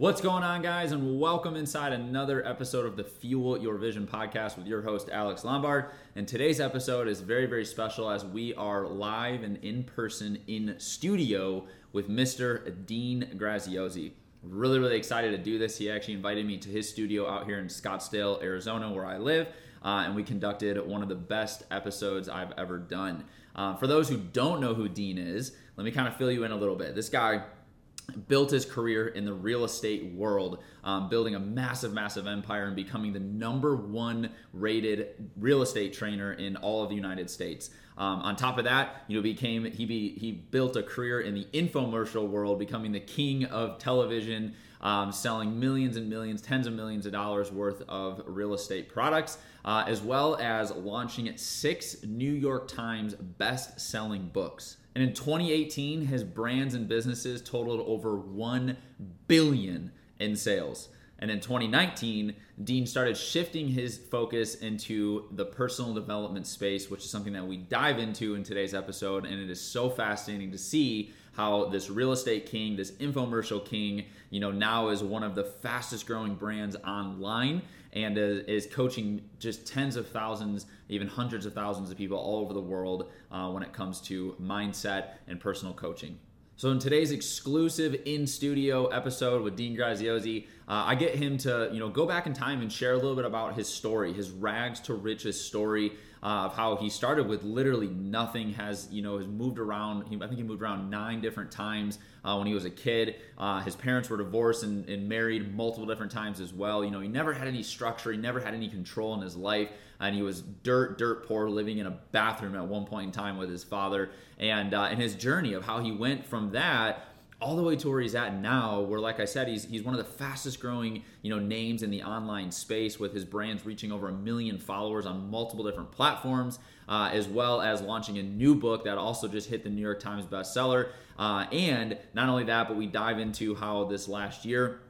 What's going on, guys, and welcome inside another episode of the Fuel Your Vision podcast with your host, Alex Lombard. And today's episode is very, very special as we are live and in person in studio with Mr. Dean Graziosi. Really, really excited to do this. He actually invited me to his studio out here in Scottsdale, Arizona, where I live, uh, and we conducted one of the best episodes I've ever done. Uh, for those who don't know who Dean is, let me kind of fill you in a little bit. This guy built his career in the real estate world, um, building a massive, massive empire and becoming the number one rated real estate trainer in all of the United States. Um, on top of that, you know, became he be, he built a career in the infomercial world, becoming the king of television, um, selling millions and millions, tens of millions of dollars worth of real estate products, uh, as well as launching six New York Times best-selling books. And in 2018, his brands and businesses totaled over 1 billion in sales. And in 2019, Dean started shifting his focus into the personal development space, which is something that we dive into in today's episode. And it is so fascinating to see how this real estate king, this infomercial king, you know, now is one of the fastest growing brands online and is, coaching just tens of thousands, even hundreds of thousands of people all over the world uh, when it comes to mindset and personal coaching. So in today's exclusive in studio episode with Dean Graziosi, uh, I get him to you know go back in time and share a little bit about his story, his rags to riches story uh, of how he started with literally nothing. Has you know has moved around. He, I think he moved around nine different times uh, when he was a kid. Uh, his parents were divorced and, and, married multiple different times as well. You know he never had any structure. He never had any control in his life, and he was dirt dirt poor, living in a bathroom at one point in time with his father. And uh, and his journey of how he went from that all the way to where he's at now, where like I said, he's he's one of the fastest growing you know names in the online space with his brands reaching over a million followers on multiple different platforms, uh, as well as launching a new book that also just hit the New York Times bestseller. Uh, and not only that, but we dive into how this last year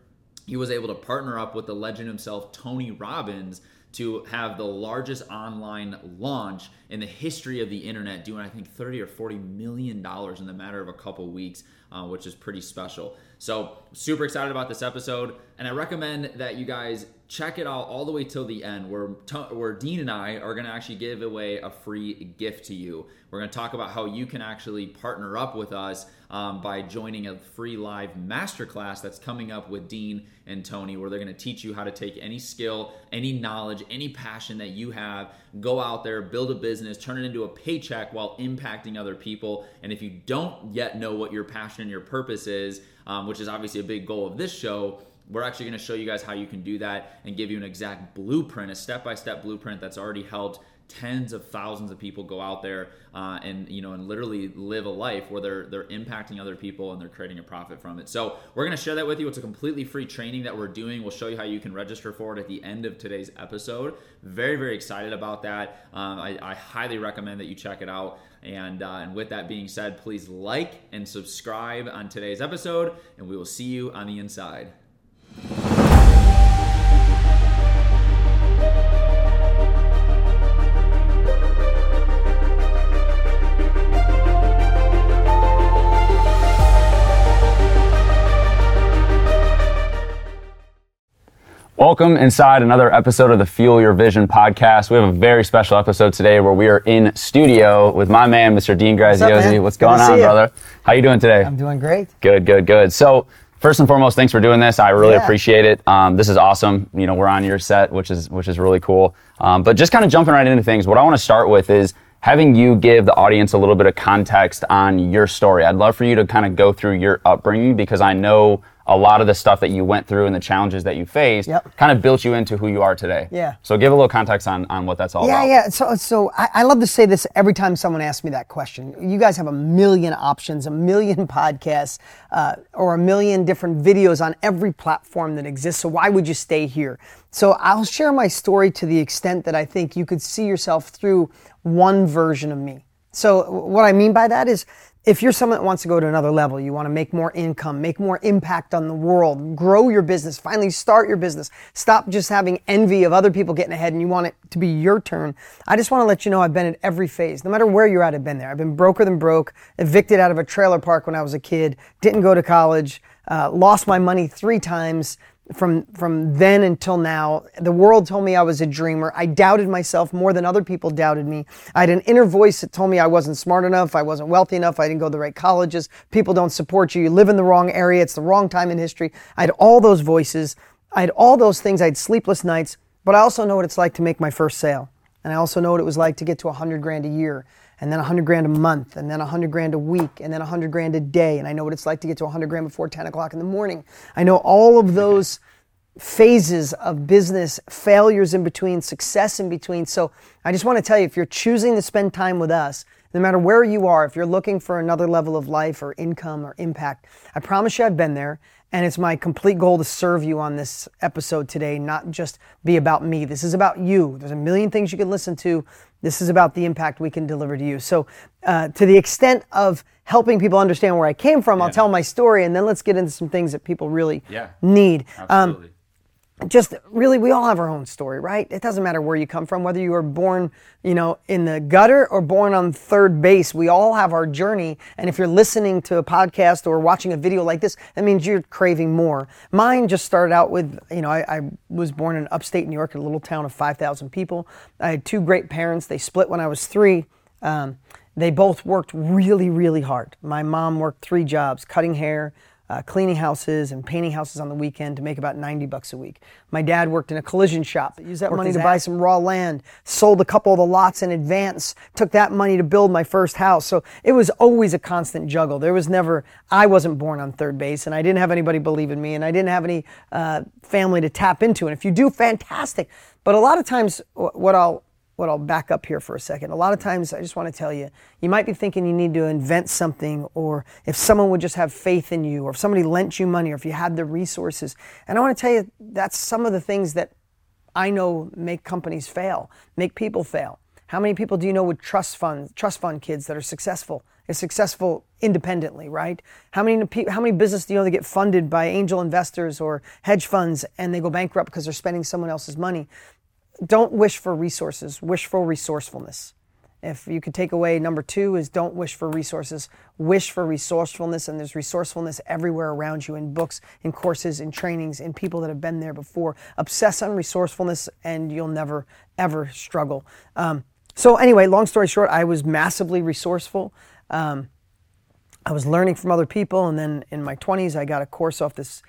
he was able to partner up with the legend himself, Tony Robbins to have the largest online launch in the history of the internet, doing I think 30 or 40 million dollars in the matter of a couple weeks, uh, which is pretty special. So, super excited about this episode, and I recommend that you guys check it out all the way till the end, where where Dean and I are going to actually give away a free gift to you. We're going to talk about how you can actually partner up with us um, by joining a free live masterclass that's coming up with Dean and Tony, where they're going to teach you how to take any skill, any knowledge, any passion that you have, go out there, build a business, turn it into a paycheck while impacting other people. And if you don't yet know what your passion and your purpose is, um, which is obviously a big goal of this show, we're actually going to show you guys how you can do that and give you an exact blueprint, a step by step blueprint that's already helped tens of thousands of people go out there uh, and you know and literally live a life where they're they're impacting other people and they're creating a profit from it. So we're going to share that with you. It's a completely free training that we're doing. We'll show you how you can register for it at the end of today's episode. Very very excited about that. Um, I, I, highly recommend that you check it out. And, uh, and with that being said please like and subscribe on today's episode and we will see you on the inside Welcome inside another episode of the Fuel Your Vision podcast. We have a very special episode today where we are in studio with my man, Mr. Dean Graziosi. What's, What's going on, brother? How you doing today? I'm doing great. Good, good, good. So, first and foremost, thanks for doing this. I really yeah. appreciate it. Um, this is awesome. You know, we're on your set, which is which is really cool. Um, but just kind of jumping right into things, what I want to start with is having you give the audience a little bit of context on your story. I'd love for you to kind of go through your upbringing because I know a lot of the stuff that you went through and the challenges that you faced yep. kind of built you into who you are today. Yeah. So give a little context on, on what that's all yeah, about. Yeah, yeah. So, so I, I, love to say this every time someone asks me that question. You guys have a million options, a million podcasts, uh, or a million different videos on every platform that exists. So why would you stay here? So I'll share my story to the extent that I think you could see yourself through one version of me. So what I mean by that is if you're someone that wants to go to another level, you want to make more income, make more impact on the world, grow your business, finally start your business, stop just having envy of other people getting ahead and you want it to be your turn. I just want to let you know I've been at every phase. No matter where you're at, I've been there. I've been broker than broke, evicted out of a trailer park when I was a kid, didn't go to college, uh, lost my money three times from from then until now. The world told me I was a dreamer. I doubted myself more than other people doubted me. I had an inner voice that told me I wasn't smart enough, I wasn't wealthy enough, I didn't go to the right colleges. People don't support you. You live in the wrong area. It's the wrong time in history. I had all those voices. I had all those things. I had sleepless nights, but I also know what it's like to make my first sale. And I also know what it was like to get to 100 grand a year and then 100 grand a month, and then 100 grand a week, and then 100 grand a day. And I know what it's like to get to 100 grand before 10 o'clock in the morning. I know all of those phases of business, failures in between, success in between. So I just want to tell you if you're choosing to spend time with us, no matter where you are, if you're looking for another level of life or income or impact, I promise you I've been there. And it's my complete goal to serve you on this episode today, not just be about me. This is about you. There's a million things you can listen to. This is about the impact we can deliver to you. So, uh, to the extent of helping people understand where I came from, yeah. I'll tell my story and then let's get into some things that people really yeah. need. Um, Absolutely. Um, just really we all have our own story right? It doesn't matter where you come from whether you were born you know in the gutter or born on third base we all have our journey. And if you're listening to a podcast or watching a video like this that means you're craving more. Mine just started out with you know i, I was born in upstate new york in a little town of 5000 people. I had two great parents. They split when i was three. Um, they both worked really really hard. My mom worked three jobs cutting hair uh, cleaning houses and painting houses on the weekend to make about 90 bucks a week. My dad worked in a collision shop. Used that money to buy some raw land, sold a couple of the lots in advance, took that money to build my first house. So it was always a constant juggle. There was never, I wasn't born on third base and I didn't have anybody believe in me and I didn't have any uh, family to tap into. And if you do, fantastic. But a lot of times, what I'll what I'll back up here for a second. A lot of mm-hmm. times, I just want to tell you, you might be thinking you need to invent something, or if someone would just have faith in you, or if somebody lent you money, or if you had the resources. And I want to tell you, that's some of the things that I know make companies fail, make people fail. How many people do you know with trust fund, trust fund kids that are successful? Are successful independently, right? How many how many business do you know that get funded by angel investors or hedge funds and they go bankrupt because they're spending someone else's money? Don't wish for resources, wish for resourcefulness. If you could take away number two is don't wish for resources, wish for resourcefulness, and there's resourcefulness everywhere around you in books, in courses, in trainings, in people that have been there before. Obsess on resourcefulness, and you'll never ever struggle. Um, so anyway, long story short, I was massively resourceful. Um, I was learning from other people, and then in my 20s, I got a course off this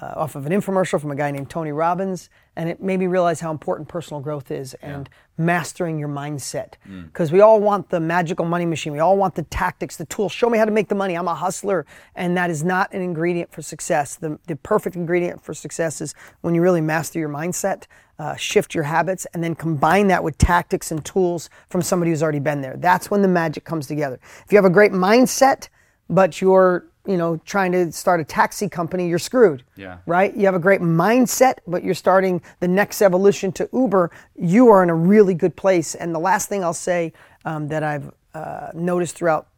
uh, off of an infomercial from a guy named Tony Robbins, and it made me realize how important personal growth is and yeah. mastering your mindset. Because mm. we all want the magical money machine, we all want the tactics, the tools. Show me how to make the money. I'm a hustler, and that is not an ingredient for success. The the perfect ingredient for success is when you really master your mindset. Uh, shift your habits and then combine that with tactics and tools from somebody who's already been there. That's when the magic comes together. If you have a great mindset, but you're you know, trying to start a taxi company, you're screwed. Yeah. Right? You have a great mindset, but you're starting the next evolution to Uber, you are in a really good place. And the last thing I'll say um, that I've uh, noticed throughout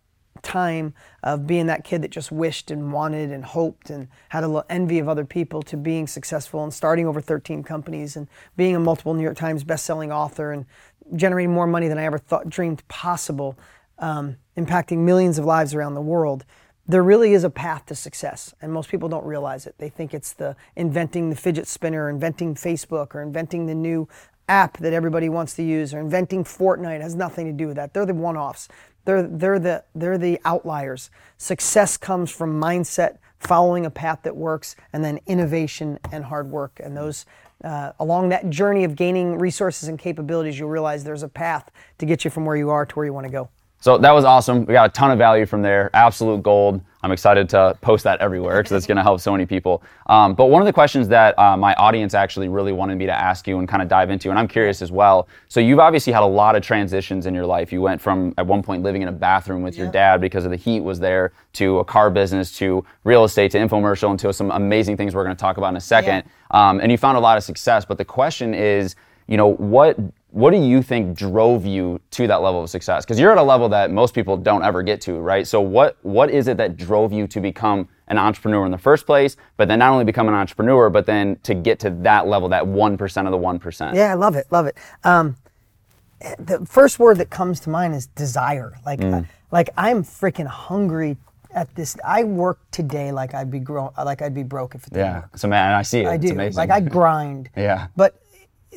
time of being that kid that just wished and wanted and hoped and had a little envy of other people to being successful and starting over 13 companies and being a multiple New York Times best-selling author and generating more money than I ever thought dreamed possible, um, impacting millions of lives around the world there really is a path to success, and most people don't realize it. They think it's the inventing the fidget spinner, inventing Facebook, or inventing the new app that everybody wants to use, or inventing Fortnite. It has nothing to do with that. They're the one-offs. They're they're the they're the outliers. Success comes from mindset, following a path that works, and then innovation and hard work. And those uh, along that journey of gaining resources and capabilities, you'll realize there's a path to get you from where you are to where you want to go. So that was awesome. We got a ton of value from there. Absolute gold. I'm excited to post that everywhere because it's going to help so many people. Um, but one of the questions that uh, my audience actually really wanted me to ask you and kind of dive into, and I'm curious as well. So you've obviously had a lot of transitions in your life. You went from at one point living in a bathroom with yeah. your dad because of the heat was there to a car business to real estate to infomercial and to some amazing things we're going to talk about in a second. Yeah. Um, and you found a lot of success. But the question is, you know, what what do you think drove you to that level of success? Because you're at a level that most people don't ever get to, right? So what what is it that drove you to become an entrepreneur in the first place, but then not only become an entrepreneur, but then to get to that level, that one percent of the one percent? Yeah, I love it, love it. Um, the first word that comes to mind is desire. Like, mm. like I'm freaking hungry at this. I work today like I'd be grown, like I'd be broke if it didn't Yeah. work. So man, I see it. I It's do. amazing. Like I grind. Yeah. But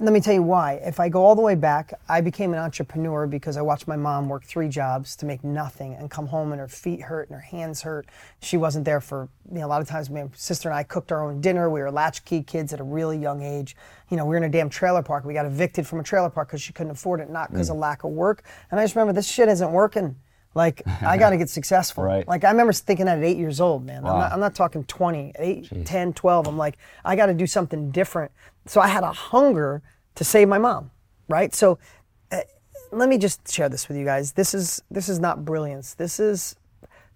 let me tell you why. If I go all the way back, I became an entrepreneur because I watched my mom work three jobs to make nothing and come home and her feet hurt and her hands hurt. She wasn't there for, you know, a lot of times my sister and I cooked our own dinner. We were latchkey kids at a really young age. You know, we were in a damn trailer park. We got evicted from a trailer park because she couldn't afford it, not because of mm. lack of work. And I just remember this shit isn't working. Like, I got to get successful. Right. Like, I remember thinking that at eight years old, man. I'm, not, I'm not talking 20, 8, 10, 12. I'm like, I got to do something different. So I had a hunger to save my mom, right? So uh, let me just share this with you guys. This is this is not brilliance. This is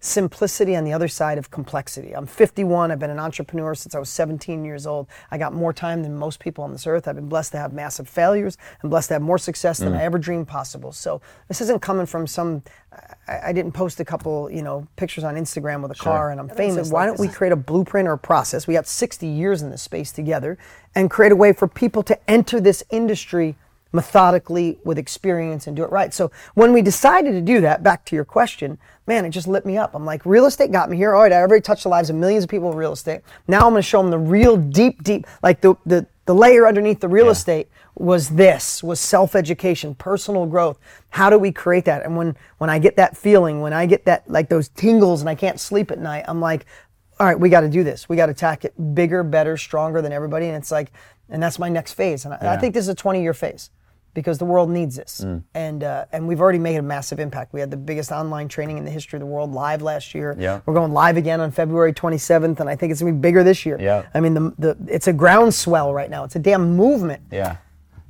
simplicity on the other side of complexity. I'm 51. I've been an entrepreneur since I was 17 years old. I got more time than most people on this earth. I've been blessed to have massive failures and blessed to have more success than mm. I ever dreamed possible. So this isn't coming from some. I, I didn't post a couple, you know, pictures on Instagram with a car and I'm famous. Why don't we create a blueprint or a process? We got 60 years in this space together and create a way for people to enter this industry methodically with experience and do it right. So when we decided to do that, back to your question, man, it just lit me up. I'm like, real estate got me here. All right, I already touched the lives of millions of people with real estate. Now I'm going to show them the real deep, deep, like the the the layer underneath the real estate was this was self-education personal growth how do we create that and when when i get that feeling when i get that like those tingles and i can't sleep at night i'm like all right we got to do this we got to attack it bigger better stronger than everybody and it's like and that's my next phase and i, I think this is a 20 year phase because the world needs this, Mm. and uh, and we've already made a massive impact. We had the biggest online training in the history of the world live last year. Yeah. we're going live again on February 27th, and I think it's gonna be bigger this year. Yeah. I mean the the it's a groundswell right now. It's a damn movement. Yeah.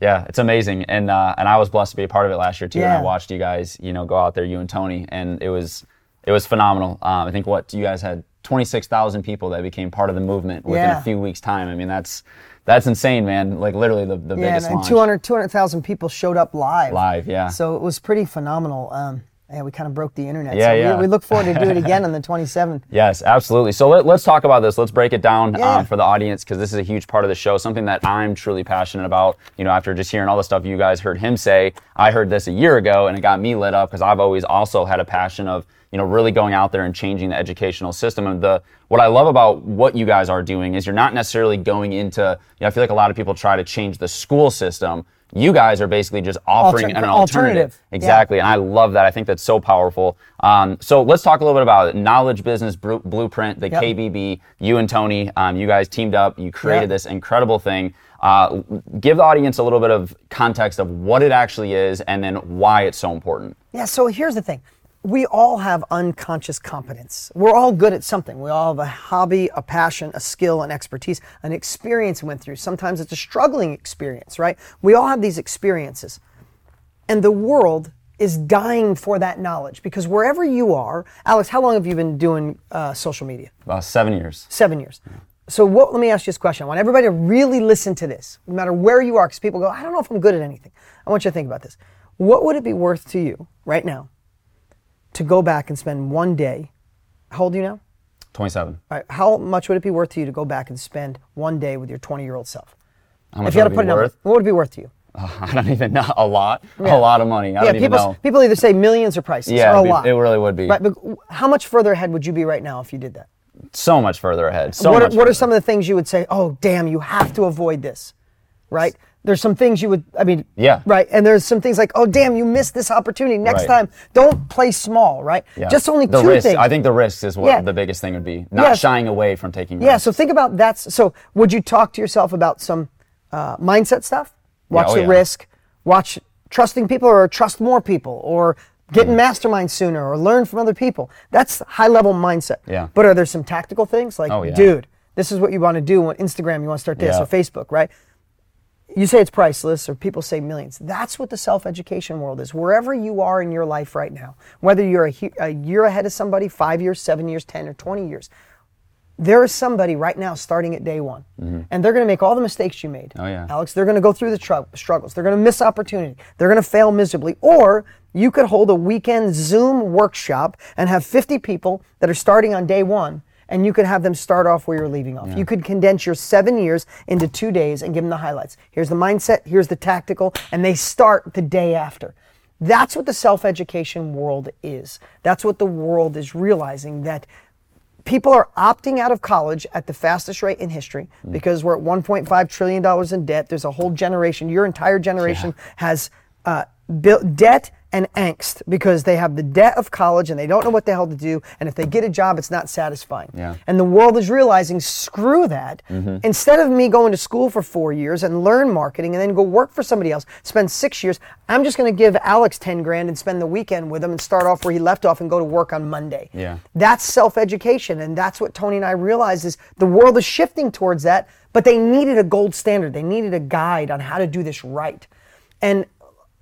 Yeah, it's amazing, and uh, and I was blessed to be a part of it last year too. And I watched you guys, you know, go out there, you and Tony, and it was it was phenomenal. Um, I think what you guys had twenty six thousand people that became part of the movement within Yeah. a few weeks' time. I mean, that's that's insane, man. Like literally the, the Yeah, biggest and, launch. 200 200,000 people showed up live. Live, yeah. So it was pretty phenomenal. Um, yeah, we kind of broke the internet. Yeah, so we- yeah. We, look forward to do it again on the 27th. Yes, absolutely. So let, us talk about this. Let's break it down Yeah. um, for the audience because this is a huge part of the show, something that I'm truly passionate about. You know, after just hearing all the stuff you guys heard him say, I heard this a year ago and it got me lit up because I've always also had a passion of, you know, really going out there and changing the educational system. And the what I love about what you guys are doing is you're not necessarily going into, you know, I feel like a lot of people try to change the school system. You guys are basically just offering an alternative. alternative. Yeah. Exactly. And I love that. I think that's so powerful. Um, so let's talk a little bit about it. Knowledge Business Bru- Blueprint, the Yep. KBB. You and Tony, um, you guys teamed up. You created Yep. this incredible thing. Uh, give the audience a little bit of context of what it actually is and then why it's so important. Yeah, so here's the thing. We all have unconscious competence. We're all good at something. We all have a hobby, a passion, a skill, an expertise, an experience we went through. Sometimes it's a struggling experience, right? We all have these experiences. And the world is dying for that knowledge because wherever you are, Alex, how long have you been doing uh, social media? About seven years. Seven years. So what, let me ask you this question. I want everybody to really listen to this, no matter where you are, because people go, I don't know if I'm good at anything. I want you to think about this. What would it be worth to you right now to go back and spend one day? How old are you now? 27. All right, how much would it be worth to you to go back and spend one day with your 20 year old self? How much if you had to put it a be number, worth? what would it be worth to you? I don't even know. A lot. A lot of money. I yeah, don't even people, know. people either say millions or prices Yeah, or be- lot. it really would be. Right, but how much further ahead would you be right now if you did that? So much further ahead. So what are, much what are some of the things you would say? Oh, damn, you have to avoid this, right? There's some things you would, I mean, Yeah. right. And there's some things like, oh, damn, you missed this opportunity. Next Right. time, don't play small, right? Yeah. Just only the two risk, things. I think the risks is what Yeah. the biggest thing would be. Not shying away from taking Risks. yeah. So think about that. So would you talk to yourself about some uh, mindset stuff? Watch oh the risk. Watch trusting people or trust more people or get Mm. in mastermind sooner or learn from other people. That's high level mindset. Yeah. But are there some tactical things like, Oh, yeah. dude, this is what you want to do on Instagram, you want to start this Yeah. or Facebook, right? You say it's priceless, or people say millions. That's what the self education world is. Wherever you are in your life right now, whether you're a, a year ahead of somebody, five years, seven years, 10, or 20 years, there is somebody right now starting at day one. And they're going to make all the mistakes you made. Mm-hmm. Oh, yeah. Alex, they're going to go through the tru- struggles. They're going to miss opportunity. They're going to fail miserably. Or you could hold a weekend Zoom workshop and have 50 people that are starting on day one. And you could have them start off where you're leaving off. You could condense your seven years into two days and give them the highlights. Here's the mindset, here's the tactical, and they start the day after. That's what the self education world is. That's what the world is realizing that people are opting out of college at the fastest rate in history because we're at 1.5 trillion dollars in debt. There's a whole generation, your entire generation has uh, built debt and angst because they have the debt of college and they don't know what the hell to do. And if they get a job, it's not satisfying. Yeah. And the world is realizing, screw that. Mm-hmm. Instead of me going to school for four years and learn marketing and then go work for somebody else, spend six years, I'm just going to give Alex 10 grand and spend the weekend with him and start off where he left off and go to work on Monday. Yeah. That's self education. And that's what Tony and I realized is the world is shifting towards that, but they needed a gold standard. They needed a guide on how to do this right. And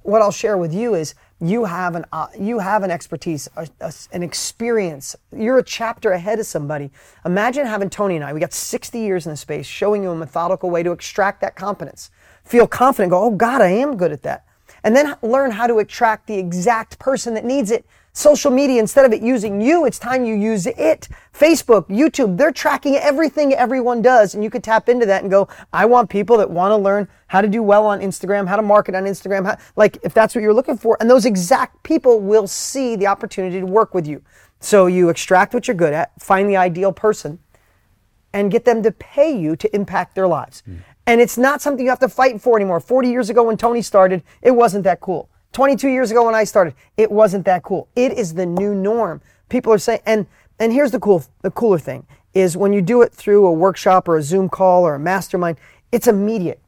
what I'll share with you is you have an uh, you have an expertise, a, a- an experience. You're a chapter ahead of somebody. Imagine having Tony and I. We got 60 years in the space, showing you a methodical way to extract that competence. Feel confident. Go, oh God, I am good at that. And then learn how to attract the exact person that needs it. Social media, instead of it using you, it's time you use it. Facebook, YouTube, they're tracking everything everyone does. And you could tap into that and go, I want people that want to learn how to do well on Instagram, how to market on Instagram, how, like if that's what you're looking for. And those exact people will see the opportunity to work with you. So you extract what you're good at, find the ideal person, and get them to pay you to impact their lives. Hmm. And it's not something you have to fight for anymore. 40 years ago when Tony started, it wasn't that cool. 22 years ago when I started, it wasn't that cool. It is the new norm. People are saying and and here's the cool the cooler thing is when you do it through a workshop or a Zoom call or a mastermind, it's immediate.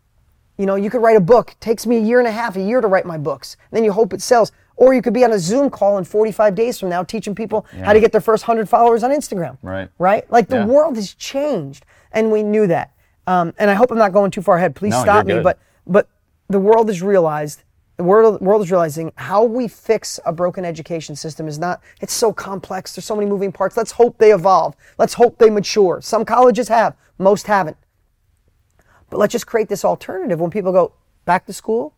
You know, you could write a book. It takes me a year and a half, a year to write my books. Then you hope it sells. Or you could be on a Zoom call in 45 days from now teaching people how to get their first 100 followers on Instagram. Right. Right? Like the Yeah. world has changed and we knew that. Um, and I hope I'm not going too far ahead. Please No, stop me. But but the world has realized the world, world is realizing how we fix a broken education system is not it's so complex. There's so many moving parts. Let's hope they evolve. Let's hope they mature. Some colleges have most haven't. But let's just create this alternative when people go back to school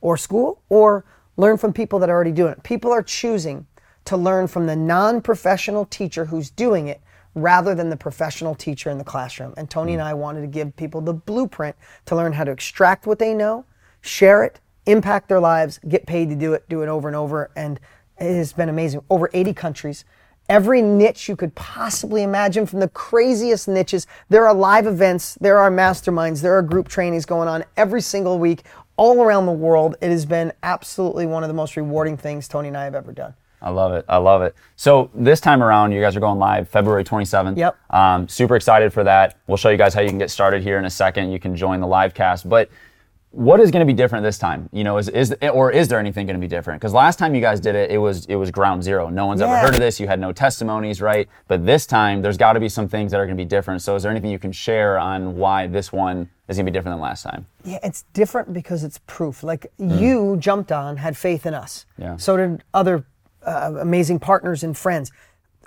or school or learn from people that are already doing it. People are choosing to learn from the non professional teacher who's doing it rather than the professional teacher in the classroom. And Tony and hmm. I wanted to give people the blueprint to learn how to extract what they know, share it, impact their lives, get paid to do it, do it over and over. And it has been amazing. Over 80 countries. Every niche you could possibly imagine, from the craziest niches. There are live events, there are masterminds, there are group trainings going on every single week, all around the world. It has been absolutely one of the most rewarding things Tony and I have ever done. I love it. I love it. So this time around, you guys are going live February 27th. Yep. Um, super excited for that. We'll show you guys how you can get started here in a second. You can join the live cast. But what is going to be different this time? You know, is, is or is there anything going to be different? Because last time you guys did it, it was it was ground zero. No one's ever heard of this. You had no testimonies, right? But this time, there's got to be some things that are going to be different. So is there anything you can share on why this one is going to be different than last time? Yeah, it's different because it's proof. Like you jumped on, had faith in us. Yeah. So did other uh, amazing partners and friends.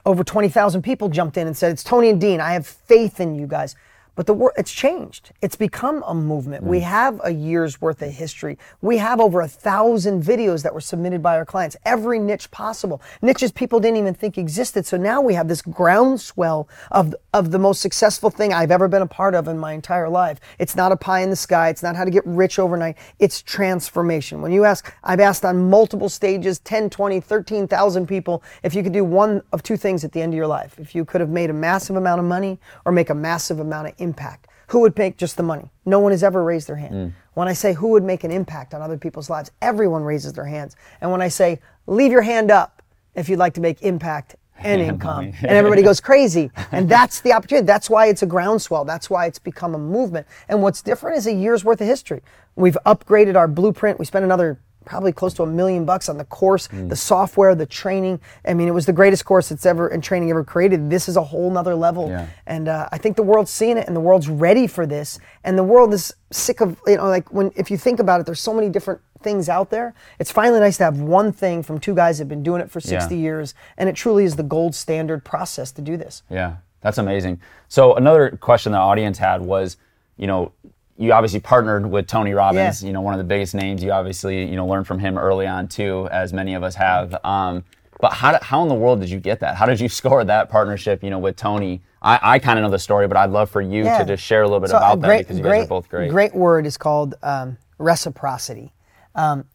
Over 20,000 people jumped in and said, It's Tony and Dean. I have faith in you guys. But the wor- it's changed. It's become a movement. We mm. have a year's worth of history. We have over a thousand videos that were submitted by our clients. Every niche possible, niches people didn't even think existed. So now we have this groundswell of of the most successful thing I've ever been a part of in my entire life. It's not a pie in the sky. It's not how to get rich overnight. It's transformation. When you ask, I've asked on multiple stages, 10, 20, 13,000 people, if you could do one of two things at the end of your life. If you could have made a massive amount of money or make a massive amount of impact. Who would make just the money? No one has ever raised their hand. Mm. When I say who would make an impact on other people's lives, everyone raises their hands. And when I say leave your hand up if you'd like to make impact and income, and everybody goes crazy. And that's the opportunity. That's why it's a groundswell. That's why it's become a movement. And what's different is a year's worth of history. We've upgraded our blueprint. We spent another probably close to a million bucks on the course, the software, the training. I mean, it was the greatest course that's ever and training ever created. This is a whole nother level. Yeah. And uh, I think the world's seeing it and the world's ready for this. And the world is sick of, you know, like when, if you think about it, there's so many different things out there. It's finally nice to have one thing from two guys that have been doing it for 60 Yeah. years. And it truly is the gold standard process to do this. Yeah, that's amazing. So another question the audience had was, you know, you obviously partnered with Tony Robbins, Yeah. you know, one of the biggest names. You obviously, you know, learned from him early on too, as many of us have. Um, but how, how in the world did you get that? How did you score that partnership, you know, with Tony? I, I kind of know the story, but I'd love for you Yeah. to just share a little bit So, about a that great, because you great, guys are both great. Great word is called um, reciprocity. Um,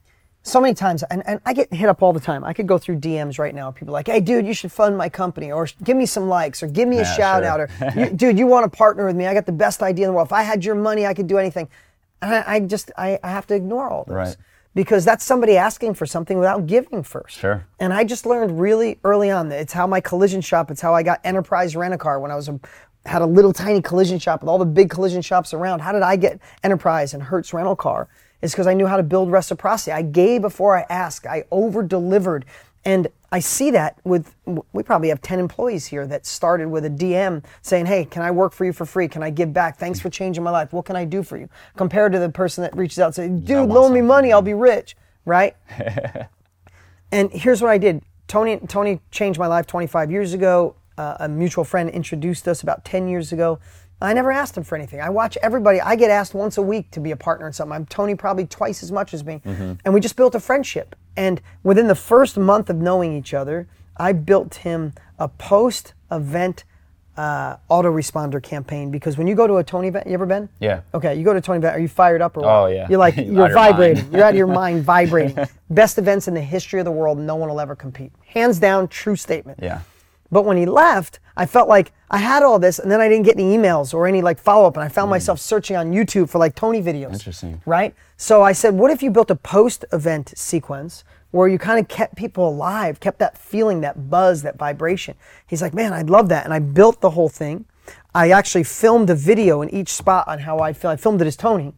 so many times, and, and I get hit up all the time. I could go through DMs right now. People like, hey, dude, you should fund my company, or give me some likes, or give me a Yeah, shout sure. out, or "You- dude, you want to partner with me? I got the best idea in the world. If I had your money, I could do anything. And I, I just, I, I have to ignore all this. Right. Because that's somebody asking for something without giving first. Sure. And I just learned really early on that it's how my collision shop, it's how I got Enterprise Rent a Car when I was a, had a little tiny collision shop with all the big collision shops around. How did I get Enterprise and Hertz Rental Car? It's because I knew how to build reciprocity. I gave before I asked. I over delivered. And I see that with, we probably have 10 employees here that started with a DM saying, Hey, can I work for you for free? Can I give back? Thanks for changing my life. What can I do for you? Compared to the person that reaches out and says, Dude, loan me money, I'll be rich, right? And here's what I did. Tony Tony changed my life 25 years ago. Uh, a mutual friend introduced us about 10 years ago. I never asked him for anything. I watch everybody. I get asked once a week to be a partner in something. I'm Tony probably twice as much as me, and we just built a friendship. And within the first month of knowing each other, I built him a post-event uh, autoresponder campaign. Because when you go to a Tony event, you ever been? Yeah. Okay, you go to a Tony event. Are you fired up or what? Oh, yeah. You're like you're vibrating. You're out of your mind vibrating. Best events in the history of the world. No one will ever compete. Hands down, true statement. Yeah. But when he left, I felt like I had all this, and then I didn't get any emails or any like follow up, and I found myself searching on YouTube for like Tony videos. Mm. Interesting. Right. So I said, what if you built a post event sequence where you kind of kept people alive, kept that feeling, that buzz, that vibration? He's like, man, I'd love that, and I built the whole thing. I actually filmed a video in each spot on how I feel. I filmed it as Tony,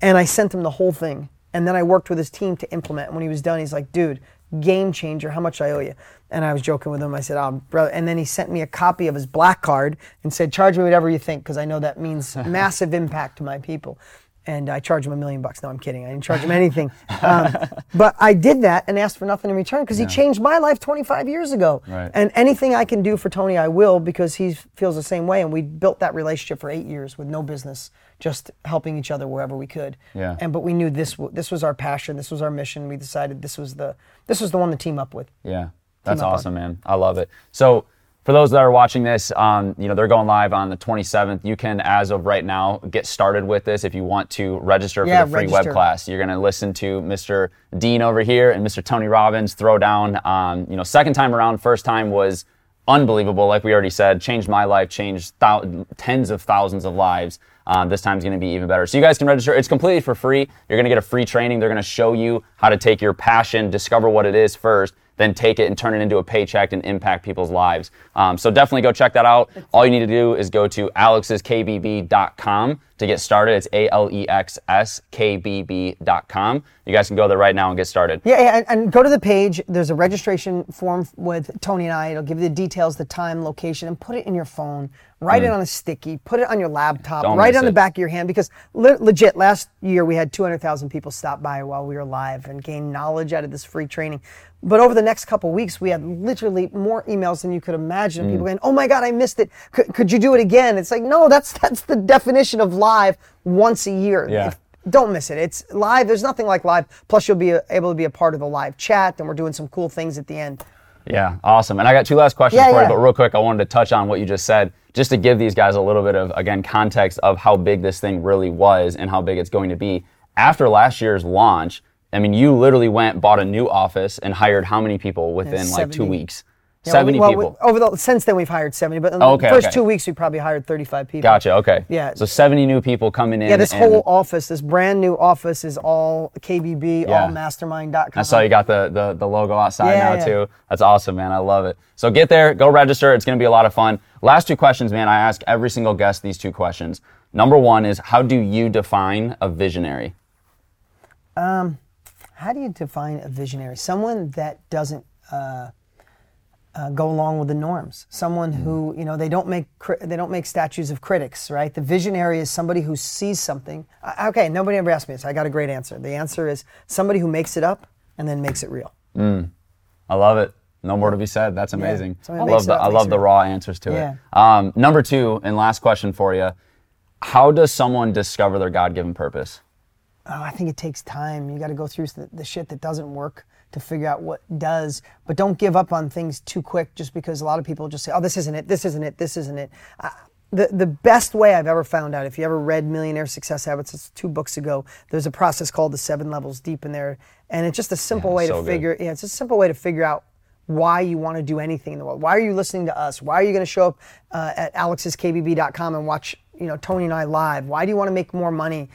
and I sent him the whole thing. And then I worked with his team to implement. And when he was done, he's like, dude, game changer. How much I owe you? And I was joking with him. I said, oh, brother. And then he sent me a copy of his black card and said, charge me whatever you think, because I know that means massive impact to my people. And I charged him a million bucks. No, I'm kidding. I didn't charge him anything. Um, but I did that and asked for nothing in return because he changed my life 25 years ago. Right. And anything I can do for Tony, I will because he feels the same way. And we built that relationship for eight years with no business, just helping each other wherever we could. Yeah. And but we knew this this was our passion. This was our mission. We decided this was the this was the one to team up with. Yeah, that's awesome, man. I love it. So, for those that are watching this, um, you know they're going live on the 27th. You can, as of right now, get started with this if you want to register Yeah, for the free register. web class. You're going to listen to Mr. Dean over here and Mr. Tony Robbins throw down. Um, you know, second time around, first time was unbelievable. Like we already said, changed my life, changed thou- tens of thousands of lives. Um, this time's going to be even better. So you guys can register. It's completely for free. You're going to get a free training. They're going to show you how to take your passion, discover what it is first, then take it and turn it into a paycheck and impact people's lives. Um, so definitely go check that out. All you need to do is go to alexskbb.com to get started. It's A L E X S K B B.com. You guys can go there right now and get started. Yeah, yeah, and, and go to the page. There's a registration form with Tony and I. It'll give you the details, the time, location, and put it in your phone. Write it on a sticky. Put it on your laptop. Mm. Don't write it on the it. back of your hand because le- legit, last year we had 200,000 people stop by while we were live and gain knowledge out of this free training. But over the next couple weeks, we had literally more emails than you could imagine. of People Mm. going, "Oh my God, I missed it. Could, could you do it again?" It's like, no, that's that's the definition of live once a year. Yeah. If- don't miss it. It's live. There's nothing like live. Plus, you'll be uh, able to be a part of the live chat, and we're doing some cool things at the end. Yeah, awesome. And I got two last questions Yeah, for yeah. you, but real quick, I wanted to touch on what you just said, just to give these guys a little bit of, again, context of how big this thing really was and how big it's going to be. After last year's launch, I mean, you literally went, bought a new office, and hired how many people within like two 70. Weeks? Yeah, 70 well, people. we- over the since then, we've hired 70, but in Oh, okay, the first okay. two weeks, we probably hired 35 people. Gotcha. Okay. Yeah. So 70 new people coming in. Yeah, this whole office, this brand new office, is all KBB, Yeah. all Mastermind.com. I saw you got the, the, the logo outside Yeah, now yeah. too. That's awesome, man. I love it. So get there, go register. It's going to be a lot of fun. Last two questions, man. I ask every single guest these two questions. Number one is how do you define a visionary? Um, How do you define a visionary? Someone that doesn't uh, uh, go along with the norms. Someone who you know they don't make cri- they don't make statues of critics, right? The visionary is somebody who sees something. Uh, okay, nobody ever asked me this. I got a great answer. The answer is somebody who makes it up and then makes it real. I love it. No more to be said. That's amazing. I love the up, I love the raw answers to Yeah. it. Um, number two, and last question for you: How does someone discover their God-given purpose? Oh, I think it takes time. You got to go through the, the shit that doesn't work to figure out what does. But don't give up on things too quick just because a lot of people just say, oh, this isn't it, this isn't it, this isn't it. I, the, the best way I've ever found out, if you ever read Millionaire Success Habits, it's two books ago, there's a process called the seven levels deep in there. And it's just a simple Yeah, way so to good. figure, yeah, it's a simple way to figure out why you want to do anything in the world. Why are you listening to us? Why are you going to show up uh, at alexskbb.com and watch, you know, Tony and I live? Why do you want to make more money?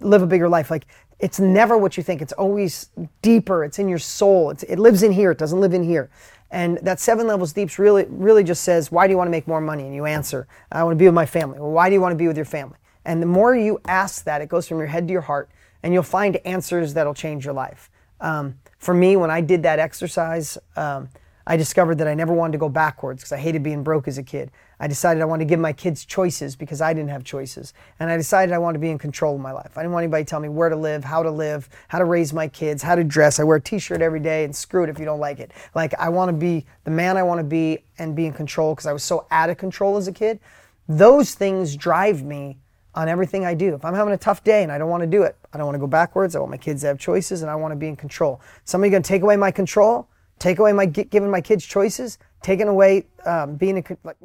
live a bigger life. Like it's never what you think. It's always deeper. It's in your soul. It's, it lives in here. It doesn't live in here. And that seven levels deeps really, really just says, why do you want to make more money? And you answer, I want to be with my family. Well, why do you want to be with your family? And the more you ask that, it goes from your head to your heart, and you'll find answers that'll change your life. Um, for me, when I did that exercise, um, I discovered that I never wanted to go backwards because I hated being broke as a kid. I decided I wanted to give my kids choices because I didn't have choices. And I decided I wanted to be in control of my life. I didn't want anybody to tell me where to live, how to live, how to raise my kids, how to dress. I wear a t shirt every day and screw it if you don't like it. Like, I want to be the man I want to be and be in control because I was so out of control as a kid. Those things drive me on everything I do. If I'm having a tough day and I don't want to do it, I don't want to go backwards. I want my kids to have choices and I want to be in control. Somebody going to take away my control, take away my gi- giving my kids choices, taking away um, being a like